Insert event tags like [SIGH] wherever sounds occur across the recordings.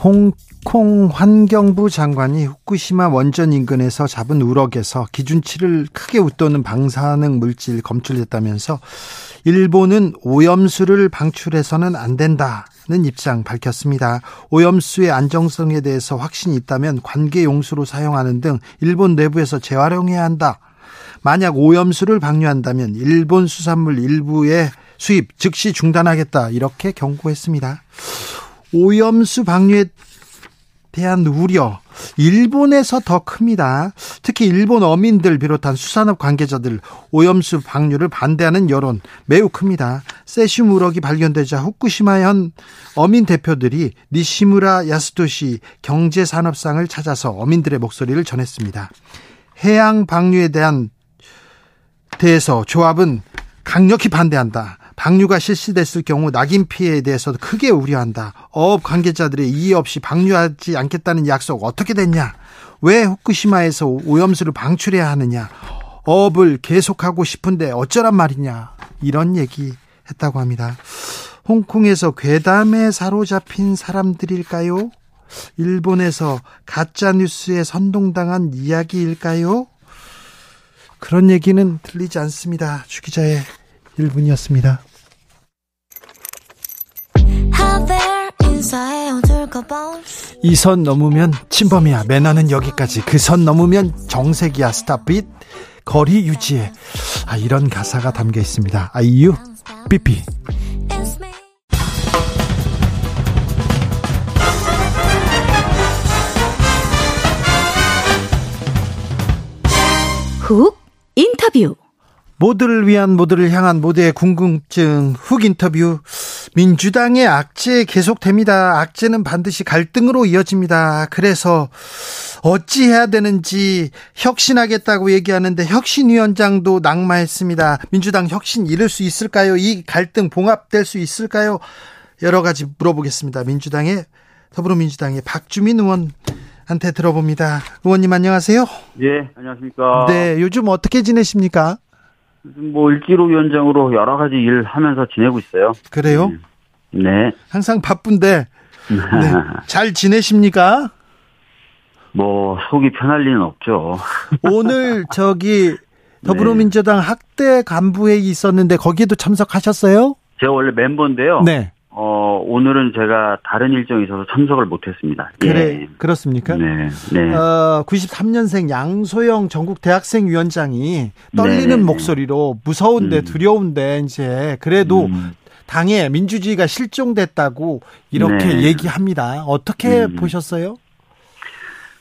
홍콩 환경부 장관이 후쿠시마 원전 인근에서 잡은 우럭에서 기준치를 크게 웃도는 방사능 물질 검출됐다면서 일본은 오염수를 방출해서는 안 된다는 입장 밝혔습니다. 오염수의 안정성에 대해서 확신이 있다면 관계 용수로 사용하는 등 일본 내부에서 재활용해야 한다. 만약 오염수를 방류한다면 일본 수산물 일부의 수입 즉시 중단하겠다 이렇게 경고했습니다. 오염수 방류에 대한 우려 일본에서 더 큽니다. 특히 일본 어민들 비롯한 수산업 관계자들 오염수 방류를 반대하는 여론 매우 큽니다. 세슘 우럭이 발견되자 후쿠시마현 어민 대표들이 니시무라 야스토시 경제산업상을 찾아서 어민들의 목소리를 전했습니다. 해양 방류에 대한 대해서 조합은 강력히 반대한다. 방류가 실시됐을 경우 낙인 피해에 대해서 크게 우려한다. 어업 관계자들의 이의 없이 방류하지 않겠다는 약속 어떻게 됐냐? 왜 후쿠시마에서 오염수를 방출해야 하느냐? 어업을 계속하고 싶은데 어쩌란 말이냐? 이런 얘기 했다고 합니다. 홍콩에서 괴담에 사로잡힌 사람들일까요? 일본에서 가짜 뉴스에 선동당한 이야기일까요? 그런 얘기는 들리지 않습니다. 주기자의 1분이었습니다. 이선 넘으면 침범이야. 매너는 여기까지. 그 선 넘으면 정색이야. 스탑빗. 거리 유지해. 아, 이런 가사가 담겨 있습니다. 아이유, 삐삐. 훅 인터뷰. 모두를 위한 모두를 향한 모두의 궁금증 훅 인터뷰 민주당의 악재 계속됩니다. 악재는 반드시 갈등으로 이어집니다. 그래서 어찌해야 되는지 혁신하겠다고 얘기하는데 혁신위원장도 낙마했습니다. 민주당 혁신 이룰 수 있을까요? 이 갈등 봉합될 수 있을까요? 여러 가지 물어보겠습니다. 민주당의 더불어민주당의 박주민 의원 한테 들어봅니다. 의원님 안녕하세요. 예, 안녕하십니까. 네, 요즘 어떻게 지내십니까? 뭐 일지로 위원장으로 여러 가지 일 하면서 지내고 있어요. 그래요? 음, 네. 항상 바쁜데 네, [LAUGHS] 잘 지내십니까? 뭐 속이 편할 리는 없죠. 오늘 [LAUGHS] 저기 더불어민주당 학대 간부회의 있었는데 거기에도 참석하셨어요? 제가 원래 멤버인데요. 네. 어, 오늘은 제가 다른 일정이 있어서 참석을 못했습니다. 그래, 예. 그렇습니까? 네, 네. 어, 93년생 양소영 전국 대학생 위원장이 떨리는 네. 목소리로 무서운데 음. 두려운데 이제 그래도 음, 당에 민주주의가 실종됐다고 이렇게 네. 얘기합니다. 어떻게 음. 보셨어요?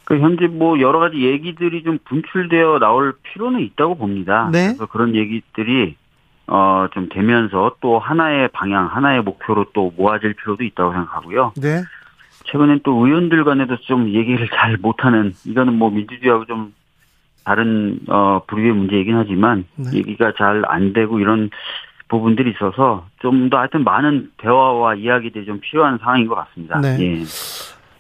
그 현재 뭐 여러 가지 얘기들이 좀 분출되어 나올 필요는 있다고 봅니다. 네. 그래서 그런 얘기들이 어, 좀 되면서 또 하나의 방향, 하나의 목표로 또 모아질 필요도 있다고 생각하고요. 네. 최근엔 또 의원들 간에도 좀 얘기를 [LAUGHS] 잘 못하는 이거는 뭐 민주주의하고 좀 다른 어 부류의 문제이긴 하지만 네. 얘기가 잘 안 되고 이런 부분들이 있어서 좀 더 하여튼 많은 대화와 이야기들이 좀 필요한 상황인 것 같습니다. 네. 예.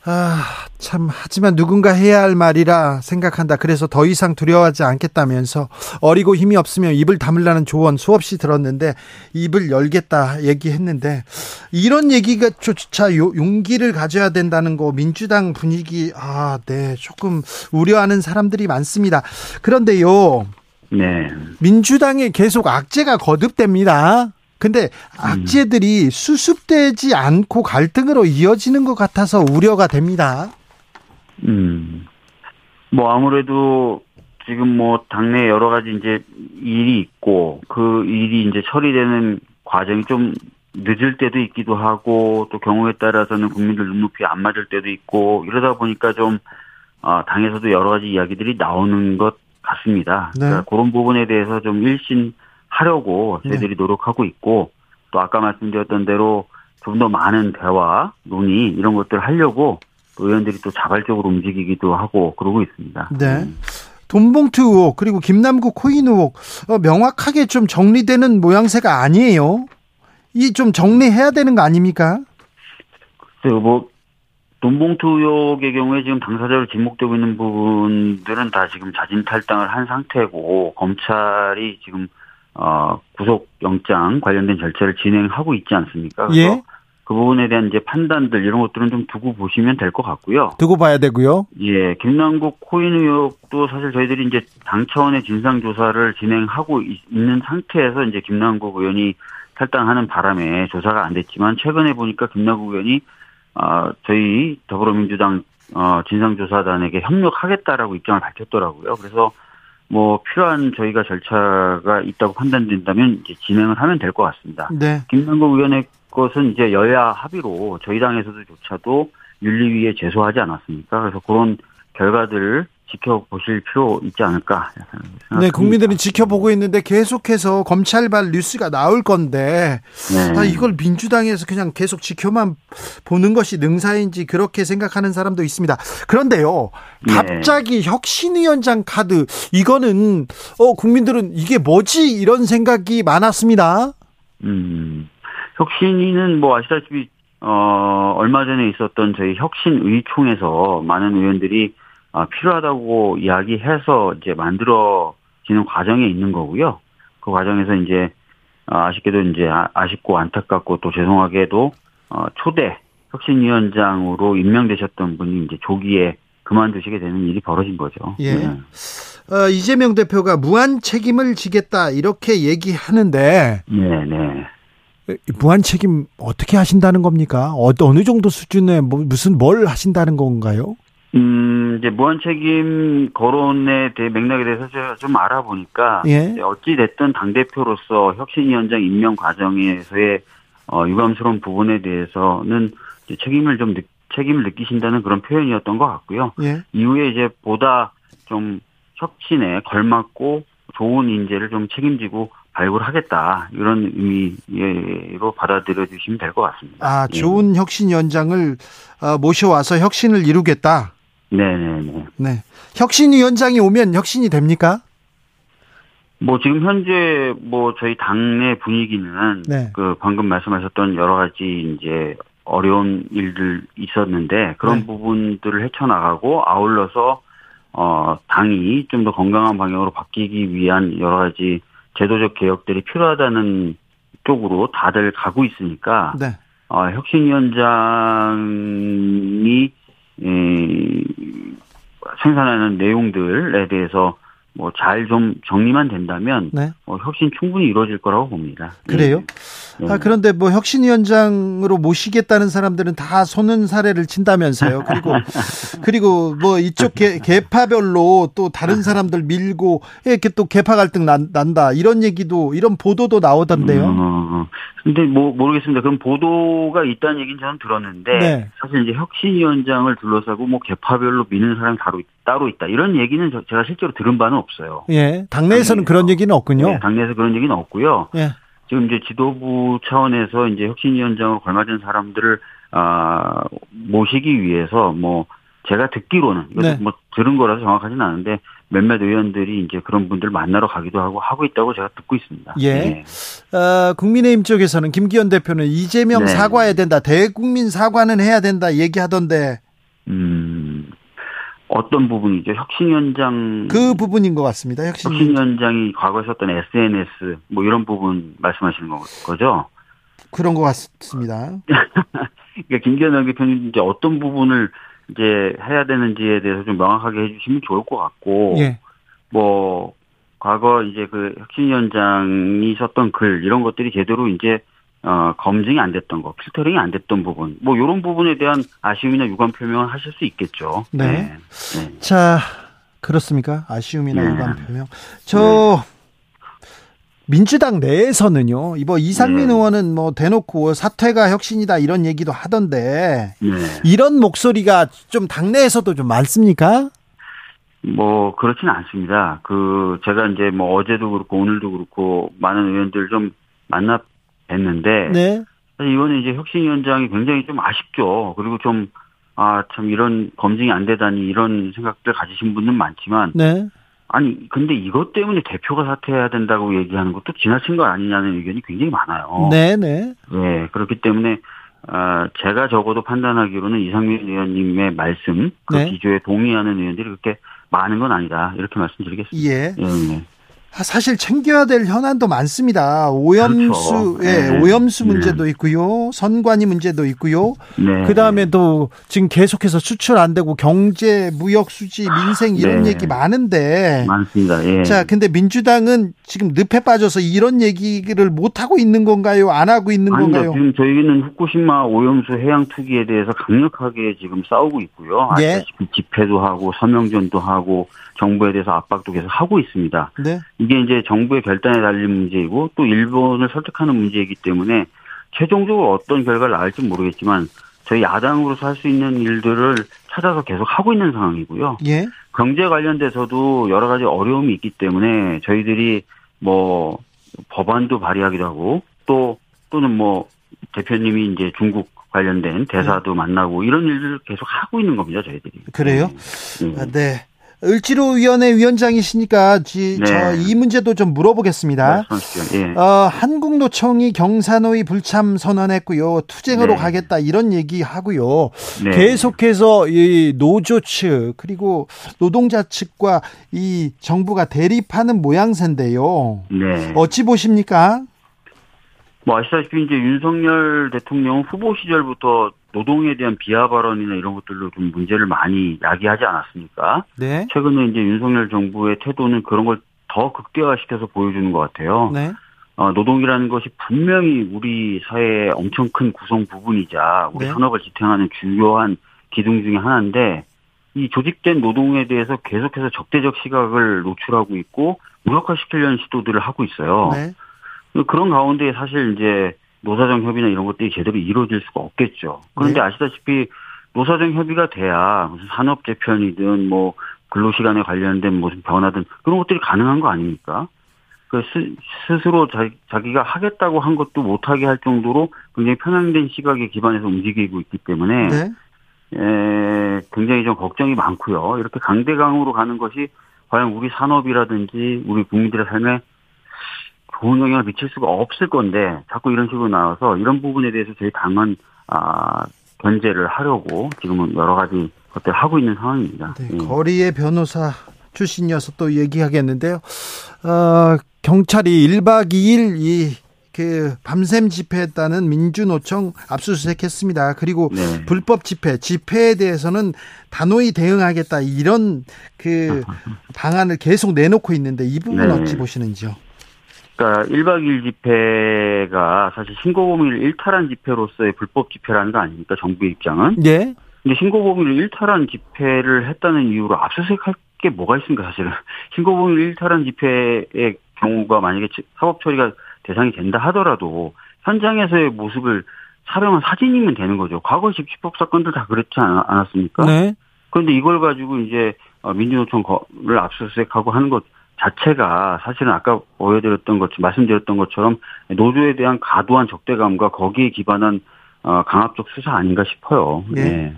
아, 참, 하지만 누군가 해야 할 말이라 생각한다. 그래서 더 이상 두려워하지 않겠다면서 어리고 힘이 없으면 입을 다물라는 조언 수없이 들었는데 입을 열겠다 얘기했는데 이런 얘기가 조차 요- 용기를 가져야 된다는 거 민주당 분위기, 아, 네, 조금 우려하는 사람들이 많습니다. 그런데요, 네. 민주당에 계속 악재가 거듭됩니다. 근데 악재들이 수습되지 않고 갈등으로 이어지는 것 같아서 우려가 됩니다. 음. 뭐 아무래도 지금 뭐 당내 여러 가지 이제 일이 있고 그 일이 이제 처리되는 과정이 좀 늦을 때도 있기도 하고 또 경우에 따라서는 국민들 눈높이 안 맞을 때도 있고 이러다 보니까 좀 아, 당에서도 여러 가지 이야기들이 나오는 것 같습니다. 네. 그러니까 그런 부분에 대해서 좀 일신 하려고 네. 저희들이 노력하고 있고 또 아까 말씀드렸던 대로 좀 더 많은 대화, 논의 이런 것들 하려고 또 의원들이 또 자발적으로 움직이기도 하고 그러고 있습니다. 네. 돈봉투 의혹 그리고 김남국 코인 의혹 어, 명확하게 좀 정리되는 모양새가 아니에요. 이 좀 정리해야 되는 거 아닙니까? 글쎄요, 뭐 돈봉투 의혹의 경우에 지금 당사자로 지목되고 있는 부분들은 다 지금 자진 탈당을 한 상태고 검찰이 지금 어 구속 영장 관련된 절차를 진행하고 있지 않습니까? 그래서 예. 그 부분에 대한 이제 판단들 이런 것들은 좀 두고 보시면 될 것 같고요. 두고 봐야 되고요. 예, 김남국 코인 의혹도 사실 저희들이 이제 당 차원의 진상 조사를 진행하고 있- 있는 상태에서 이제 김남국 의원이 탈당하는 바람에 조사가 안 됐지만 최근에 보니까 김남국 의원이 어, 저희 더불어민주당 어, 진상조사단에게 협력하겠다라고 입장을 밝혔더라고요. 그래서 뭐 필요한 저희가 절차가 있다고 판단된다면 이제 진행을 하면 될 것 같습니다. 네. 김남국 의원의 것은 이제 여야 합의로 저희 당에서도 조차도 윤리위에 제소하지 않았습니까? 그래서 그런 결과들을 지켜보실 필요 있지 않을까 생각합니다. 네, 국민들은 지켜보고 있는데 계속해서 검찰발 뉴스가 나올 건데 네. 아, 이걸 민주당에서 그냥 계속 지켜만 보는 것이 능사인지 그렇게 생각하는 사람도 있습니다. 그런데요, 네. 갑자기 혁신위원장 카드 이거는 어 국민들은 이게 뭐지 이런 생각이 많았습니다. 음, 혁신위는 뭐 아시다시피 어 얼마 전에 있었던 저희 혁신의총에서 많은 의원들이 아, 필요하다고 이야기해서 이제 만들어지는 과정에 있는 거고요. 그 과정에서 이제 아, 아쉽게도 이제 아- 아쉽고 안타깝고 또 죄송하게도 어, 초대 혁신위원장으로 임명되셨던 분이 이제 조기에 그만두시게 되는 일이 벌어진 거죠. 예. 네. 어, 이재명 대표가 무한 책임을 지겠다 이렇게 얘기하는데 네, 네. 무한 책임 어떻게 하신다는 겁니까? 어, 어느 정도 수준의 뭐, 무슨 뭘 하신다는 건가요? 음, 이제 무한 책임 거론에 대해 맥락에 대해서 제가 좀 알아보니까 예. 어찌 됐든 당 대표로서 혁신위원장 임명 과정에서의 어, 유감스러운 부분에 대해서는 책임을 좀 느, 책임을 느끼신다는 그런 표현이었던 것 같고요. 예. 이후에 이제 보다 좀 혁신에 걸맞고 좋은 인재를 좀 책임지고 발굴하겠다 이런 의미로 받아들여 주시면 될 것 같습니다. 아, 예. 좋은 혁신위원장을 어, 모셔와서 혁신을 이루겠다. 네네네. 네. 혁신위원장이 오면 혁신이 됩니까? 뭐 지금 현재 뭐 저희 당내 분위기는 네. 그 방금 말씀하셨던 여러 가지 이제 어려운 일들 있었는데 그런 네. 부분들을 헤쳐나가고 아울러서 어 당이 좀 더 건강한 방향으로 바뀌기 위한 여러 가지 제도적 개혁들이 필요하다는 쪽으로 다들 가고 있으니까 네. 어, 혁신위원장이 에, 생산하는 내용들에 대해서 뭐 잘 좀 정리만 된다면 네. 어, 혁신 충분히 이루어질 거라고 봅니다. 그래요? 네. 아, 그런데 뭐 혁신위원장으로 모시겠다는 사람들은 다 손은 사례를 친다면서요. 그리고, [LAUGHS] 그리고 뭐 이쪽 개, 개파별로 또 다른 사람들 밀고 이렇게 또 개파 갈등 난, 난다. 이런 얘기도, 이런 보도도 나오던데요. 어, 근데 뭐 모르겠습니다. 그럼 보도가 있다는 얘기는 저는 들었는데 네. 사실 이제 혁신위원장을 둘러싸고 뭐 개파별로 미는 사람이 따로, 있- 따로 있다 이런 얘기는 저- 제가 실제로 들은 바는 없어요. 예. 당내에서는 당내에서. 그런 얘기는 없군요. 네, 당내에서 그런 얘기는 없고요. 예. 지금 이제 지도부 차원에서 이제 혁신위원장으로 걸맞은 사람들을 아 모시기 위해서 뭐 제가 듣기로는 네. 뭐 들은 거라서 정확하지는 않은데 몇몇 의원들이 이제 그런 분들 만나러 가기도 하고 하고 있다고 제가 듣고 있습니다. 예. 네. 어, 국민의힘 쪽에서는 김기현 대표는 이재명 네. 사과해야 된다. 대국민 사과는 해야 된다. 얘기하던데 음 어떤 부분이죠? 혁신위원장 그 부분인 것 같습니다. 혁신. 혁신위원장이 과거에 썼던 SNS 뭐 이런 부분 말씀하시는 거- 거죠? 그런 것 같습니다. [LAUGHS] 그러니까 김기현 대표님 이제 어떤 부분을 이제 해야 되는지에 대해서 좀 명확하게 해주시면 좋을 것 같고, 예. 뭐 과거 이제 그 혁신위원장이 썼던 글 이런 것들이 제대로 이제 어 검증이 안 됐던 거, 필터링이 안 됐던 부분, 뭐 이런 부분에 대한 아쉬움이나 유감 표명을 하실 수 있겠죠. 네. 네. 자, 그렇습니까? 아쉬움이나 네. 유감 표명. 저 민주당 내에서는요. 이거 이상민 네. 의원은 뭐 대놓고 사퇴가 혁신이다 이런 얘기도 하던데 네. 이런 목소리가 좀 당내에서도 좀 많습니까? 뭐 그렇지는 않습니다. 그 제가 이제 뭐 어제도 그렇고 오늘도 그렇고 많은 의원들 좀 만나 뵀는데 네. 사실 이번에 이제 혁신위원장이 굉장히 좀 아쉽죠. 그리고 좀, 아, 참 이런 검증이 안 되다니 이런 생각들 가지신 분은 많지만 네. 아니, 근데 이것 때문에 대표가 사퇴해야 된다고 얘기하는 것도 지나친 거 아니냐는 의견이 굉장히 많아요. 네, 네. 네, 그렇기 때문에 아, 제가 적어도 판단하기로는 이상민 의원님의 말씀, 그 네. 기조에 동의하는 의원들이 그렇게 많은 건 아니다. 이렇게 말씀드리겠습니다. 예. 예, 예. 아, 사실 챙겨야 될 현안도 많습니다. 오염수, 그렇죠. 예, 네. 오염수 네. 문제도 있고요. 선관위 문제도 있고요. 네. 그 다음에 또 지금 계속해서 수출 안 되고 경제, 무역 수지, 민생 이런 네. 얘기 많은데. 많습니다. 예. 자, 근데 민주당은 지금 늪에 빠져서 이런 얘기를 못 하고 있는 건가요? 안 하고 있는 아닙니다. 건가요? 지금 저희는 후쿠시마 오염수 해양 투기에 대해서 강력하게 지금 싸우고 있고요. 예. 집회도 하고 서명전도 하고 정부에 대해서 압박도 계속 하고 있습니다. 네. 이게 이제 정부의 결단에 달린 문제이고 또 일본을 설득하는 문제이기 때문에 최종적으로 어떤 결과를 낳을지 모르겠지만 저희 야당으로서 할 수 있는 일들을 찾아서 계속 하고 있는 상황이고요. 예. 경제 관련돼서도 여러 가지 어려움이 있기 때문에 저희들이 뭐 법안도 발의하기도 하고 또 또는 뭐 대표님이 이제 중국 관련된 대사도 만나고 이런 일들을 계속 하고 있는 겁니다 저희들이. 그래요? 네. 아, 네. 을지로위원회 위원장이시니까 지, 네. 저이 문제도 좀 물어보겠습니다. 말씀하십시오. 예. 어, 한국노총이 경사노위 불참 선언했고요. 투쟁으로 네. 가겠다 이런 얘기 하고요. 네. 계속해서 이 노조 측 그리고 노동자 측과 이 정부가 대립하는 모양새인데요. 네. 어찌 보십니까? 뭐 아시다시피 이제 윤석열 대통령 후보 시절부터 노동에 대한 비하 발언이나 이런 것들로 좀 문제를 많이 야기하지 않았습니까? 네. 최근에 이제 윤석열 정부의 태도는 그런 걸 더 극대화시켜서 보여주는 것 같아요. 네. 어, 노동이라는 것이 분명히 우리 사회의 엄청 큰 구성 부분이자 우리 네. 산업을 지탱하는 주요한 기둥 중의 하나인데 이 조직된 노동에 대해서 계속해서 적대적 시각을 노출하고 있고 무력화시키려는 시도들을 하고 있어요. 네. 그런 가운데 사실 이제 노사정 협의나 이런 것들이 제대로 이루어질 수가 없겠죠. 그런데 네. 아시다시피 노사정 협의가 돼야 무슨 산업 재편이든 뭐 근로시간에 관련된 무슨 변화든 그런 것들이 가능한 거 아닙니까? 그 스, 스스로 자, 자기가 하겠다고 한 것도 못하게 할 정도로 굉장히 편향된 시각에 기반해서 움직이고 있기 때문에 네. 에, 굉장히 좀 걱정이 많고요. 이렇게 강대강으로 가는 것이 과연 우리 산업이라든지 우리 국민들의 삶에 좋은 영향을 미칠 수가 없을 건데 자꾸 이런 식으로 나와서 이런 부분에 대해서 저희 당은 아, 견제를 하려고 지금은 여러 가지 것들을 하고 있는 상황입니다. 네, 예. 거리의 변호사 출신이어서 또 얘기하겠는데요. 어, 경찰이 1박 2일 이, 그, 밤샘 집회했다는 민주노총 압수수색했습니다. 그리고 네. 불법 집회, 집회에 대해서는 단호히 대응하겠다. 이런 그 [LAUGHS] 방안을 계속 내놓고 있는데 이 부분 네. 어찌 보시는지요? 그러니까 1박 2일 집회가 사실 신고범위를 일탈한 집회로서의 불법 집회라는 거 아닙니까? 정부의 입장은. 예. 근데 신고범위를 일탈한 집회를 했다는 이유로 압수수색할 게 뭐가 있습니까, 사실은. [LAUGHS] 신고범위를 일탈한 집회의 경우가 만약에 사법 처리가 대상이 된다 하더라도 현장에서의 모습을 촬영한 사진이면 되는 거죠. 과거 집시법 사건들 다 그렇지 않- 않았습니까? 네. 그런데 이걸 가지고 이제 어, 민주노총을 압수수색하고 하는 것 자체가 사실은 아까 보여드렸던 것, 말씀드렸던 것처럼 노조에 대한 과도한 적대감과 거기에 기반한 어, 강압적 수사 아닌가 싶어요. 네. 네.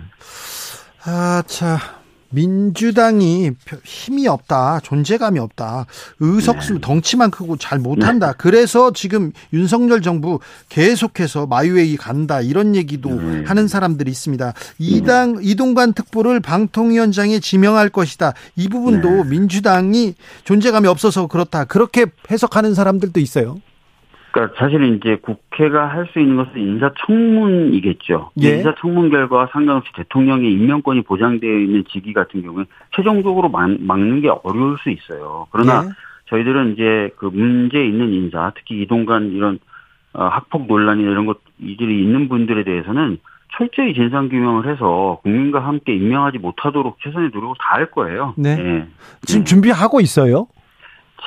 아, 자. 민주당이 별- 힘이 없다, 존재감이 없다, 의석수 네. 덩치만 크고 잘 못한다. 그래서 지금 윤석열 정부 계속해서 마유웨이 간다 이런 얘기도 네. 하는 사람들이 있습니다. 이당 이동관 특보를 방통위원장에 지명할 것이다. 이 부분도 네. 민주당이 존재감이 없어서 그렇다. 그렇게 해석하는 사람들도 있어요. 그러니까 사실은 이제 국회가 할 수 있는 것은 인사청문이겠죠. 예. 인사청문 결과와 상관없이 대통령의 임명권이 보장되어 있는 직위 같은 경우에 최종적으로 막, 막는 게 어려울 수 있어요. 그러나 예. 저희들은 이제 그 문제 있는 인사, 특히 이동관 이런 어, 학폭 논란이나 이런 것들이 있는 분들에 대해서는 철저히 진상 규명을 해서 국민과 함께 임명하지 못하도록 최선의 노력을 다할 거예요. 네. 예. 지금 네. 준비하고 있어요.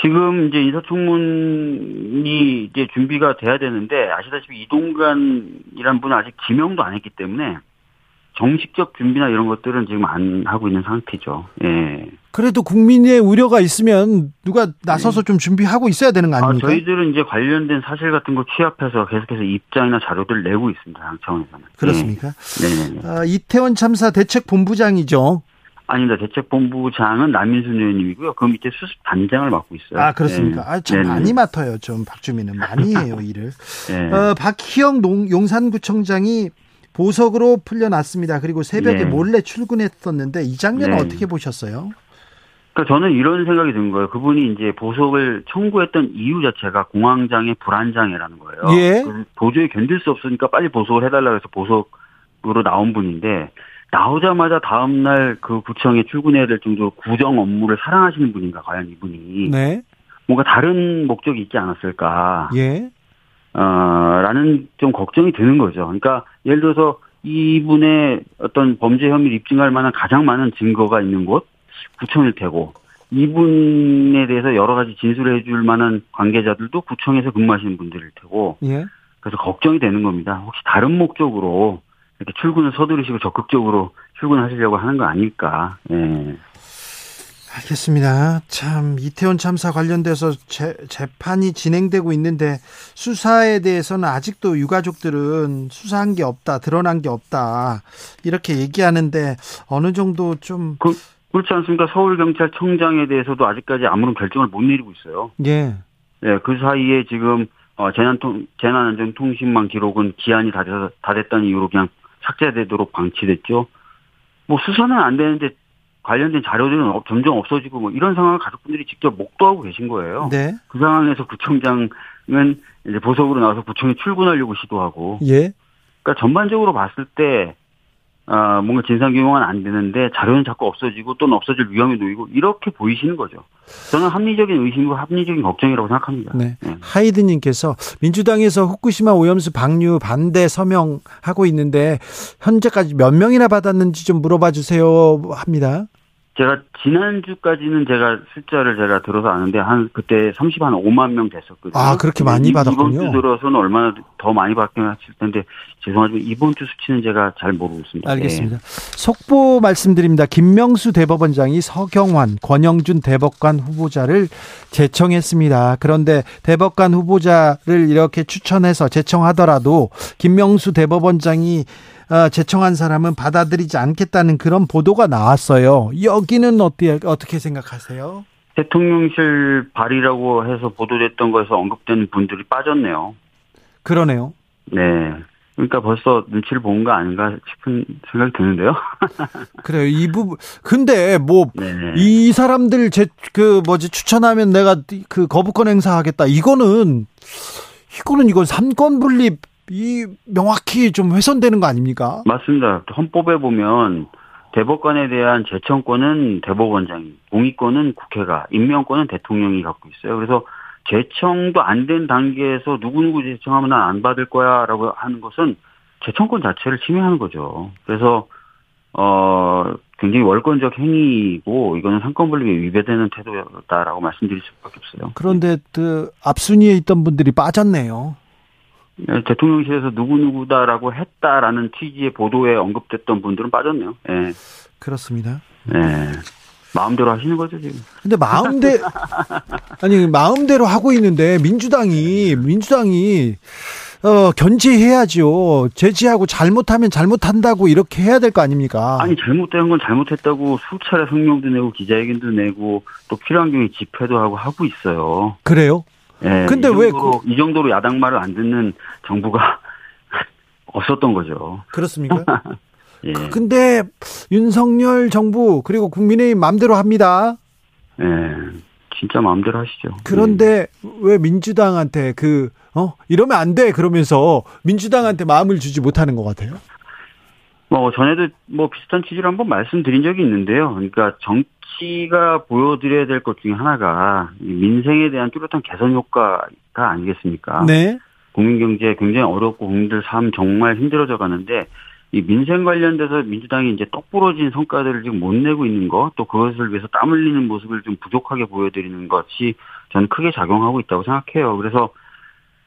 지금 이제 인사청문이 이제 준비가 돼야 되는데 아시다시피 이동관이란 분은 아직 지명도 안 했기 때문에 정식적 준비나 이런 것들은 지금 안 하고 있는 상태죠. 예. 그래도 국민의 우려가 있으면 누가 나서서 좀 준비하고 있어야 되는 거 아, 아닙니까? 저희들은 이제 관련된 사실 같은 거 취합해서 계속해서 입장이나 자료들을 내고 있습니다. 당 차원에서는. 그렇습니까? 예. 네네네. 아, 이태원 참사 대책 본부장이죠. 아닙니다. 대책본부장은 남인순 의원님이고요. 그 밑에 수습 단장을 맡고 있어요. 아 그렇습니까? 네. 아, 참 네네. 많이 맡아요. 좀 박주민은 많이 해요 [LAUGHS] 일을. 네. 어, 박희영 농- 용산구청장이 보석으로 풀려났습니다. 그리고 새벽에 네. 몰래 출근했었는데 이 장면은 네. 어떻게 보셨어요? 그러니까 저는 이런 생각이 든 거예요. 그분이 이제 보석을 청구했던 이유 자체가 공황장애, 불안장애라는 거예요. 예. 그 도저히 견딜 수 없으니까 빨리 보석을 해달라 해서 보석으로 나온 분인데 나오자마자 다음날 그 구청에 출근해야 될 정도로 구정 업무를 사랑하시는 분인가 과연 이분이 네. 뭔가 다른 목적이 있지 않았을까 예. 어, 라는 좀 걱정이 드는 거죠. 그러니까 예를 들어서 이분의 어떤 범죄 혐의를 입증할 만한 가장 많은 증거가 있는 곳 구청일 테고 이분에 대해서 여러 가지 진술을 해줄 만한 관계자들도 구청에서 근무하시는 분들일 테고 예. 그래서 걱정이 되는 겁니다. 혹시 다른 목적으로 이렇게 출근을 서두르시고 적극적으로 출근하시려고 하는 거 아닐까. 예. 알겠습니다. 참 이태원 참사 관련돼서 재, 재판이 진행되고 있는데 수사에 대해서는 아직도 유가족들은 수사한 게 없다, 드러난 게 없다 이렇게 얘기하는데 어느 정도 좀 그, 그렇지 않습니까? 서울 경찰청장에 대해서도 아직까지 아무런 결정을 못 내리고 있어요. 예. 네, 그 사이에 지금 어, 재난통 재난안전통신망 기록은 기한이 다, 돼서, 다 됐다는 이유로 그냥 삭제되도록 방치됐죠. 뭐 수사는 안 되는데 관련된 자료들은 어- 점점 없어지고 뭐 이런 상황을 가족분들이 직접 목도하고 계신 거예요. 네. 그 상황에서 구청장은 이제 보석으로 나와서 구청에 출근하려고 시도하고, 예. 그러니까 전반적으로 봤을 때 아, 뭔가 진상규명은 안 되는데 자료는 자꾸 없어지고 또는 없어질 위험이 놓이고 이렇게 보이시는 거죠. 저는 합리적인 의심과 합리적인 걱정이라고 생각합니다. 네. 네. 하이드님께서 민주당에서 후쿠시마 오염수 방류 반대 서명하고 있는데 현재까지 몇 명이나 받았는지 좀 물어봐 주세요 합니다. 제가 지난주까지는 제가 숫자를 제가 들어서 아는데 한 그때 30 한 5만 명 됐었거든요. 아, 그렇게 많이 이- 받았군요. 이번 주 들어서는 얼마나 더 많이 받긴 했을 텐데 죄송하지만 이번 주 수치는 제가 잘 모르고 있습니다. 알겠습니다. 속보 말씀드립니다. 김명수 대법원장이 서경환, 권영준 대법관 후보자를 제청했습니다. 그런데 대법관 후보자를 이렇게 추천해서 제청하더라도 김명수 대법원장이 어, 제청한 사람은 받아들이지 않겠다는 그런 보도가 나왔어요. 여기는 어떻게 어떻게 생각하세요? 대통령실 발의라고 해서 보도됐던 거에서 언급되는 분들이 빠졌네요. 그러네요. 네. 그러니까 벌써 눈치를 본 거 아닌가 싶은 생각이 드는데요. [LAUGHS] 그래요. 이 부분 근데 뭐 네. 이 사람들 제 그 뭐지 추천하면 내가 그 거부권 행사하겠다. 이거는 이거는 이건 삼권 분립 이 명확히 좀 훼손되는 거 아닙니까? 맞습니다. 헌법에 보면 대법관에 대한 제청권은 대법원장이, 동의권은 국회가, 임명권은 대통령이 갖고 있어요. 그래서 제청도 안 된 단계에서 누구누구 제청하면 난 안 받을 거야 라고 하는 것은 제청권 자체를 침해하는 거죠. 그래서, 어, 굉장히 월권적 행위이고, 이거는 삼권분립에 위배되는 태도였다라고 말씀드릴 수 밖에 없어요. 그런데 그 앞순위에 있던 분들이 빠졌네요. 네, 대통령실에서 누구누구다라고 했다라는 취지의 보도에 언급됐던 분들은 빠졌네요. 예. 그렇습니다. 네. 마음대로 하시는 거죠, 지금. 근데 마음대 [LAUGHS] 아니 마음대로 하고 있는데 민주당이 민주당이 어 견제해야죠. 제지하고 잘못하면 잘못한다고 이렇게 해야 될 거 아닙니까? 아니, 잘못된 건 잘못했다고 수차례 성명도 내고 기자회견도 내고 또 필요한 경우에 집회도 하고 하고 있어요. 그래요? 예. 근데 이왜 정도로, 이 정도로 야당 말을 안 듣는 정부가 [LAUGHS] 없었던 거죠. 그렇습니까? [LAUGHS] 예. 근데 윤석열 정부 그리고 국민의힘 마음대로 합니다. 예. 진짜 마음대로 하시죠. 그런데 왜 민주당한테 그 어? 이러면 안 돼. 그러면서 민주당한테 마음을 주지 못하는 것 같아요. 뭐 전에도 뭐 비슷한 취지로 한번 말씀드린 적이 있는데요. 그러니까 정치가 보여드려야 될 것 중에 하나가 이 민생에 대한 뚜렷한 개선 효과가 아니겠습니까? 네. 국민 경제 굉장히 어렵고 국민들 삶 정말 힘들어져 가는데 이 민생 관련돼서 민주당이 이제 똑부러진 성과들을 지금 못 내고 있는 것, 또 그것을 위해서 땀 흘리는 모습을 좀 부족하게 보여드리는 것이 저는 크게 작용하고 있다고 생각해요. 그래서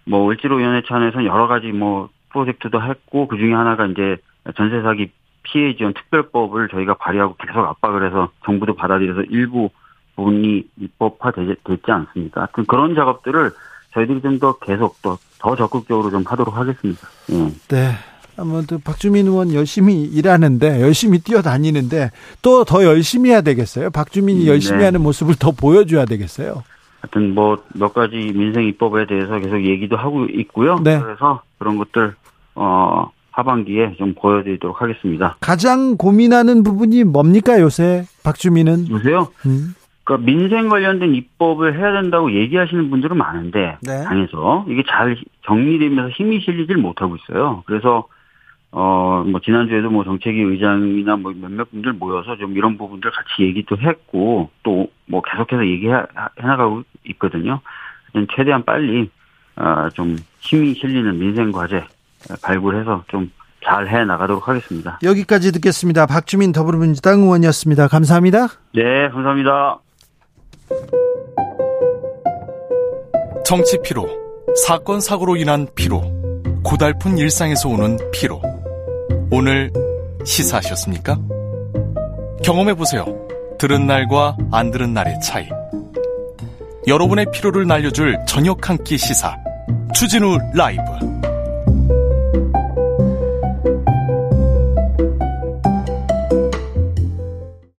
뭐 을지로 위원회 차원에서는 여러 가지 뭐 프로젝트도 했고 그 중에 하나가 이제 전세 사기 피해 지원 특별법을 저희가 발의하고 계속 압박을 해서 정부도 받아들여서 일부 부분이 입법화됐지 않습니까? 그런 작업들을 저희들이 좀 더 계속 더, 더 적극적으로 좀 하도록 하겠습니다. 예. 네. 아무튼 박주민 의원 열심히 일하는데 열심히 뛰어다니는데 또 더 열심히 해야 되겠어요. 박주민이 음, 열심히 네. 하는 모습을 더 보여줘야 되겠어요. 하여튼 뭐 몇 가지 민생 입법에 대해서 계속 얘기도 하고 있고요. 네. 그래서 그런 것들 어 하반기에 좀 보여드리도록 하겠습니다. 가장 고민하는 부분이 뭡니까 요새 박주민은? 요새요? 음. 그러니까 민생 관련된 입법을 해야 된다고 얘기하시는 분들은 많은데 네. 당에서 이게 잘 정리되면서 힘이 실리질 못하고 있어요. 그래서 어, 뭐, 지난주에도 뭐 정책위 의장이나 뭐 몇몇 분들 모여서 좀 이런 부분들 같이 얘기도 했고, 또 뭐 계속해서 얘기해 나가고 있거든요. 최대한 빨리, 어, 좀 힘이 실리는 민생 과제 발굴해서 좀 잘 해 나가도록 하겠습니다. 여기까지 듣겠습니다. 박주민 더불어민주당 의원이었습니다. 감사합니다. 네, 감사합니다. 정치 피로, 사건 사고로 인한 피로, 고달픈 일상에서 오는 피로. 오늘 시사하셨습니까? 경험해 보세요. 들은 날과 안 들은 날의 차이. 여러분의 피로를 날려줄 저녁 한 끼 시사. 추진우 라이브.